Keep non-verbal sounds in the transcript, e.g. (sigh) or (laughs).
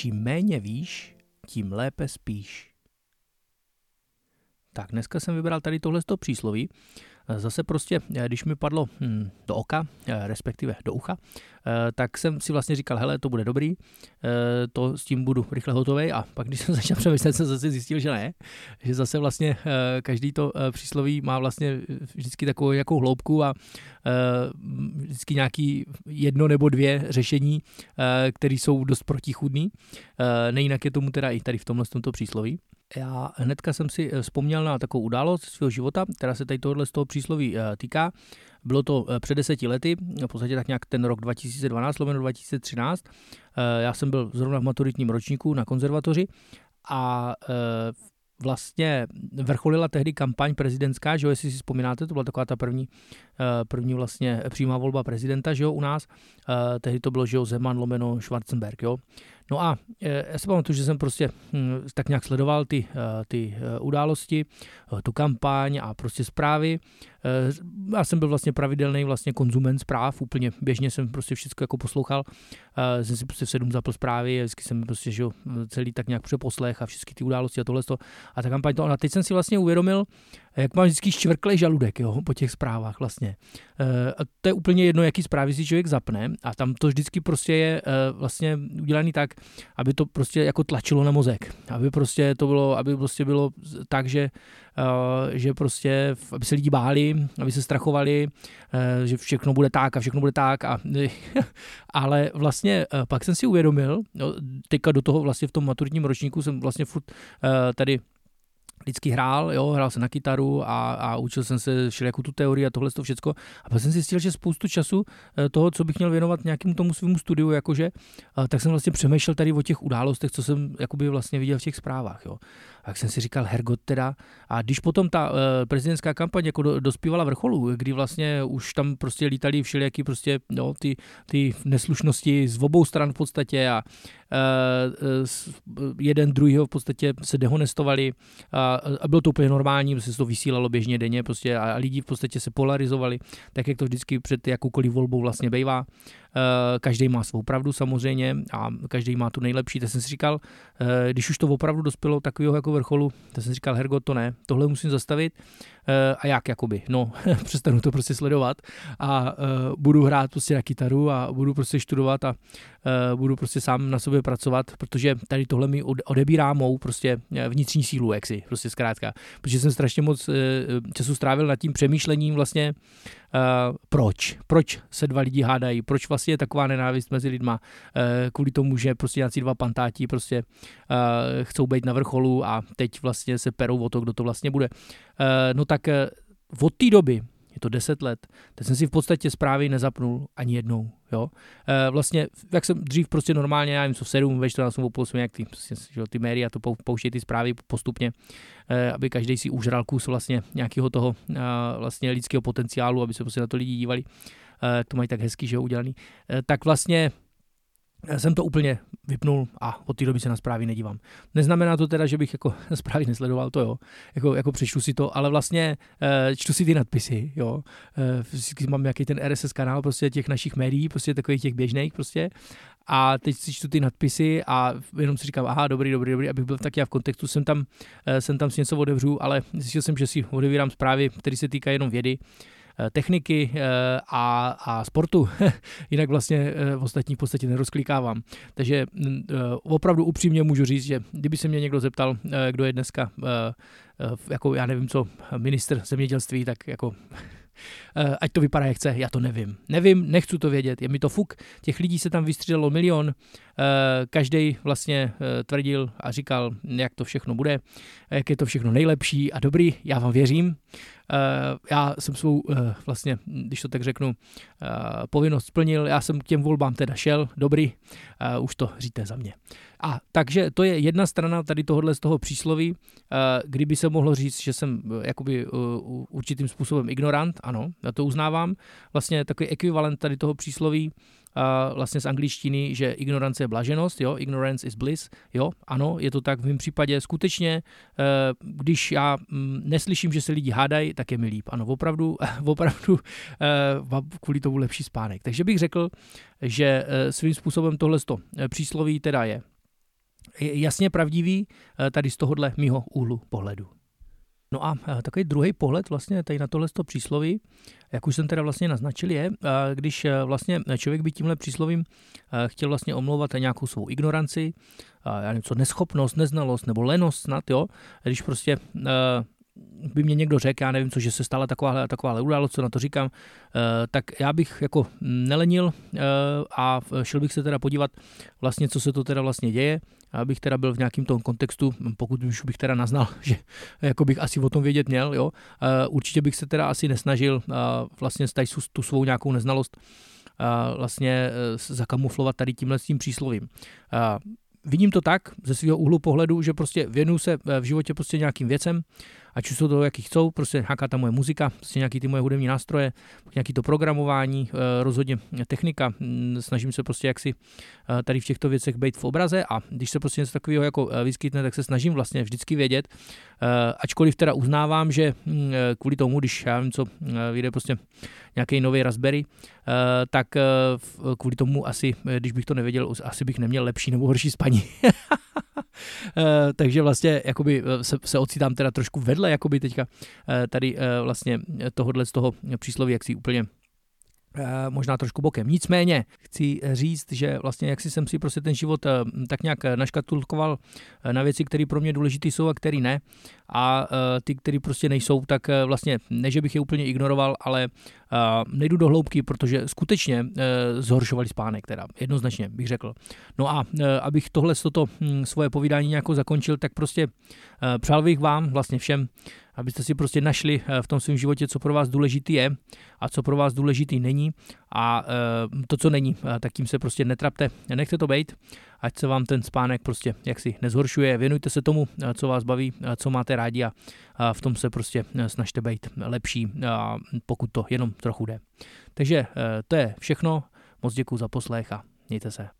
čím méně víš, tím lépe spíš. Tak dneska jsem vybral tady tohle přísloví. Zase prostě, eh, když mi padlo hm, do oka, eh, respektive do ucha, eh, tak jsem si vlastně říkal, hele, to bude dobrý, to s tím budu rychle hotový a pak, když (laughs) jsem začal přemýšlet, jsem zase zjistil, že ne, že zase vlastně každý to přísloví má vlastně vždycky takovou nějakou hloubku a vždycky nějaký jedno nebo dvě řešení, které jsou dost protichudný. Nejinak je tomu teda i tady v tomhle tomto přísloví. Já hnedka jsem si eh, vzpomněl na takovou událost svého života, která se tady tohle z toho přísloví eh, týká. Bylo to eh, před deseti lety, v podstatě tak nějak ten rok 2012, sloveno 2013. Já jsem byl zrovna v maturitním ročníku na konzervatoři a vlastně vrcholila tehdy kampaň prezidentská, že jo, jestli si vzpomínáte, to byla taková ta první, první vlastně přímá volba prezidenta, že jo, u nás. Tehdy to bylo, že jo, Zeman lomeno Schwarzenberg, jo. No a eh, já si pamatuju, že jsem prostě hm, tak nějak sledoval ty, eh, ty eh, události, tu kampaň a prostě zprávy. Já jsem byl vlastně pravidelný vlastně konzument zpráv, úplně běžně jsem prostě všechno jako poslouchal. Jsem si prostě v sedm zapl zprávy, vždycky jsem prostě žil celý tak nějak přeposlech a všechny ty události a tohle. A ta kampaň to, a teď jsem si vlastně uvědomil, jak mám vždycky ščvrklej žaludek jo, po těch zprávách vlastně. A to je úplně jedno, jaký zprávy si člověk zapne a tam to vždycky prostě je vlastně udělaný tak, aby to prostě jako tlačilo na mozek, aby prostě to bylo, aby prostě bylo tak, že, že prostě, aby se lidi báli, aby se strachovali, uh, že všechno bude tak a všechno bude tak a (laughs) ale vlastně uh, pak jsem si uvědomil, no, teďka do toho vlastně v tom maturitním ročníku jsem vlastně furt uh, tady vždycky hrál, jo, hrál se na kytaru a, a učil jsem se všelijakou tu teorii a tohle to všechno. A pak jsem zjistil, že spoustu času eh, toho, co bych měl věnovat nějakému tomu svému studiu, jakože, eh, tak jsem vlastně přemýšlel tady o těch událostech, co jsem jakoby vlastně viděl v těch zprávách. Jo. A jak jsem si říkal, Hergot teda. A když potom ta uh, prezidentská kampaň jako do, dospívala vrcholu, kdy vlastně už tam prostě lítali všelijaký prostě no, ty, ty neslušnosti z obou stran v podstatě a jeden druhýho v podstatě se dehonestovali a, bylo to úplně normální, protože se to vysílalo běžně denně prostě a lidi v podstatě se polarizovali, tak jak to vždycky před jakoukoliv volbou vlastně bývá. Eh, každý má svou pravdu samozřejmě a každý má tu nejlepší. Tak jsem si říkal, eh, když už to opravdu dospělo takového jako vrcholu, tak jsem si říkal, Hergo, to ne, tohle musím zastavit. Eh, a jak jakoby? No, (laughs) přestanu to prostě sledovat a budu hrát prostě na kytaru a budu prostě studovat a budu prostě sám na sobě pracovat, protože tady tohle mi odebírá mou prostě vnitřní sílu, jak si, prostě zkrátka. Protože jsem strašně moc času strávil nad tím přemýšlením vlastně, Uh, proč? Proč se dva lidi hádají? Proč vlastně je taková nenávist mezi lidma? Uh, kvůli tomu, že prostě nějací dva pantáti prostě uh, chcou být na vrcholu a teď vlastně se perou o to, kdo to vlastně bude. Uh, no tak uh, od té doby je to 10 let, teď jsem si v podstatě zprávy nezapnul ani jednou. Jo? E, vlastně, jak jsem dřív prostě normálně, já nevím, co v 7, ve 14, v 8, jak ty, prostě, že, ty média to pouštějí ty zprávy postupně, e, aby každý si užral kus vlastně nějakého toho e, vlastně lidského potenciálu, aby se prostě na to lidi dívali, e, to mají tak hezky, že jo, udělaný. E, tak vlastně jsem to úplně vypnul a od té doby se na zprávy nedívám. Neznamená to teda, že bych jako (laughs) zprávy nesledoval, to jo, jako, jako přečtu si to, ale vlastně uh, čtu si ty nadpisy, jo. Uh, mám nějaký ten RSS kanál prostě těch našich médií, prostě takových těch běžných prostě a teď si čtu ty nadpisy a jenom si říkám, aha, dobrý, dobrý, dobrý, abych byl taky já v kontextu, jsem tam, uh, jsem tam si něco otevřu, ale zjistil jsem, že si odevírám zprávy, které se týkají jenom vědy, Eh, techniky eh, a, a sportu. (laughs) Jinak vlastně eh, v ostatních v podstatě nerozklikávám. Takže mm, opravdu upřímně můžu říct, že kdyby se mě někdo zeptal, kdo je dneska jako já nevím co, minister zemědělství, tak jako Eh, ať to vypadá jak chce, já to nevím. Nevím, nechci to vědět, je mi to fuk. Těch lidí se tam vystřídalo milion, eh, každý vlastně eh, tvrdil a říkal, jak to všechno bude, jak je to všechno nejlepší a dobrý, já vám věřím. Já jsem svou, vlastně, když to tak řeknu, povinnost splnil, já jsem k těm volbám teda šel, dobrý, už to říte za mě. A takže to je jedna strana tady tohohle z toho přísloví, kdyby se mohlo říct, že jsem jakoby určitým způsobem ignorant, ano, já to uznávám. Vlastně takový ekvivalent tady toho přísloví vlastně z angličtiny, že ignorance je blaženost, jo, ignorance is bliss, jo, ano, je to tak v mém případě skutečně, když já mm, neslyším, že se lidi hádají, tak je mi líp, ano, opravdu, (laughs) opravdu uh, kvůli tomu lepší spánek. Takže bych řekl, že svým způsobem tohle přísloví teda je jasně pravdivý tady z tohohle mýho úhlu pohledu. No a takový druhý pohled vlastně tady na tohle přísloví, jak už jsem teda vlastně naznačil, je, když vlastně člověk by tímhle příslovím chtěl vlastně omlouvat nějakou svou ignoranci, já nevím co, neschopnost, neznalost nebo lenost snad, jo, když prostě by mě někdo řekl, já nevím co, že se stala taková, taková událost, co na to říkám, tak já bych jako nelenil a šel bych se teda podívat vlastně, co se to teda vlastně děje, abych teda byl v nějakém tom kontextu, pokud už bych teda naznal, (laughs) že jako bych asi o tom vědět měl, jo. Určitě bych se teda asi nesnažil vlastně tu svou nějakou neznalost vlastně zakamuflovat tady tímhle s tím příslovím vidím to tak ze svého úhlu pohledu, že prostě věnuju se v životě prostě nějakým věcem, ať už jsou to, jaký chcou, prostě nějaká ta moje muzika, prostě nějaký ty moje hudební nástroje, nějaký to programování, eh, rozhodně technika, mm, snažím se prostě jaksi eh, tady v těchto věcech být v obraze a když se prostě něco takového jako eh, vyskytne, tak se snažím vlastně vždycky vědět, ačkoliv teda uznávám, že mm, kvůli tomu, když já vím, co vyjde prostě nějaký nový Raspberry, tak kvůli tomu asi, když bych to nevěděl, asi bych neměl lepší nebo horší spaní. (laughs) Takže vlastně jakoby se, se ocitám teda trošku vedle jakoby teďka eh, tady eh, vlastně tohohle z toho přísloví, jak si úplně Eh, možná trošku bokem. Nicméně chci říct, že vlastně jak si jsem si prostě ten život eh, tak nějak naškatulkoval eh, na věci, které pro mě důležité jsou a které ne. A ty, které prostě nejsou, tak vlastně ne, že bych je úplně ignoroval, ale nejdu do hloubky, protože skutečně zhoršovali spánek, teda jednoznačně bych řekl. No a abych tohle toto hm, svoje povídání nějak zakončil, tak prostě přál bych vám vlastně všem, abyste si prostě našli v tom svém životě, co pro vás důležitý je a co pro vás důležitý není. A to, co není, tak tím se prostě netrapte, nechte to být, ať se vám ten spánek prostě jaksi nezhoršuje, věnujte se tomu, co vás baví, co máte rádi a v tom se prostě snažte být lepší, pokud to jenom trochu jde. Takže to je všechno, moc děkuji za poslech a mějte se.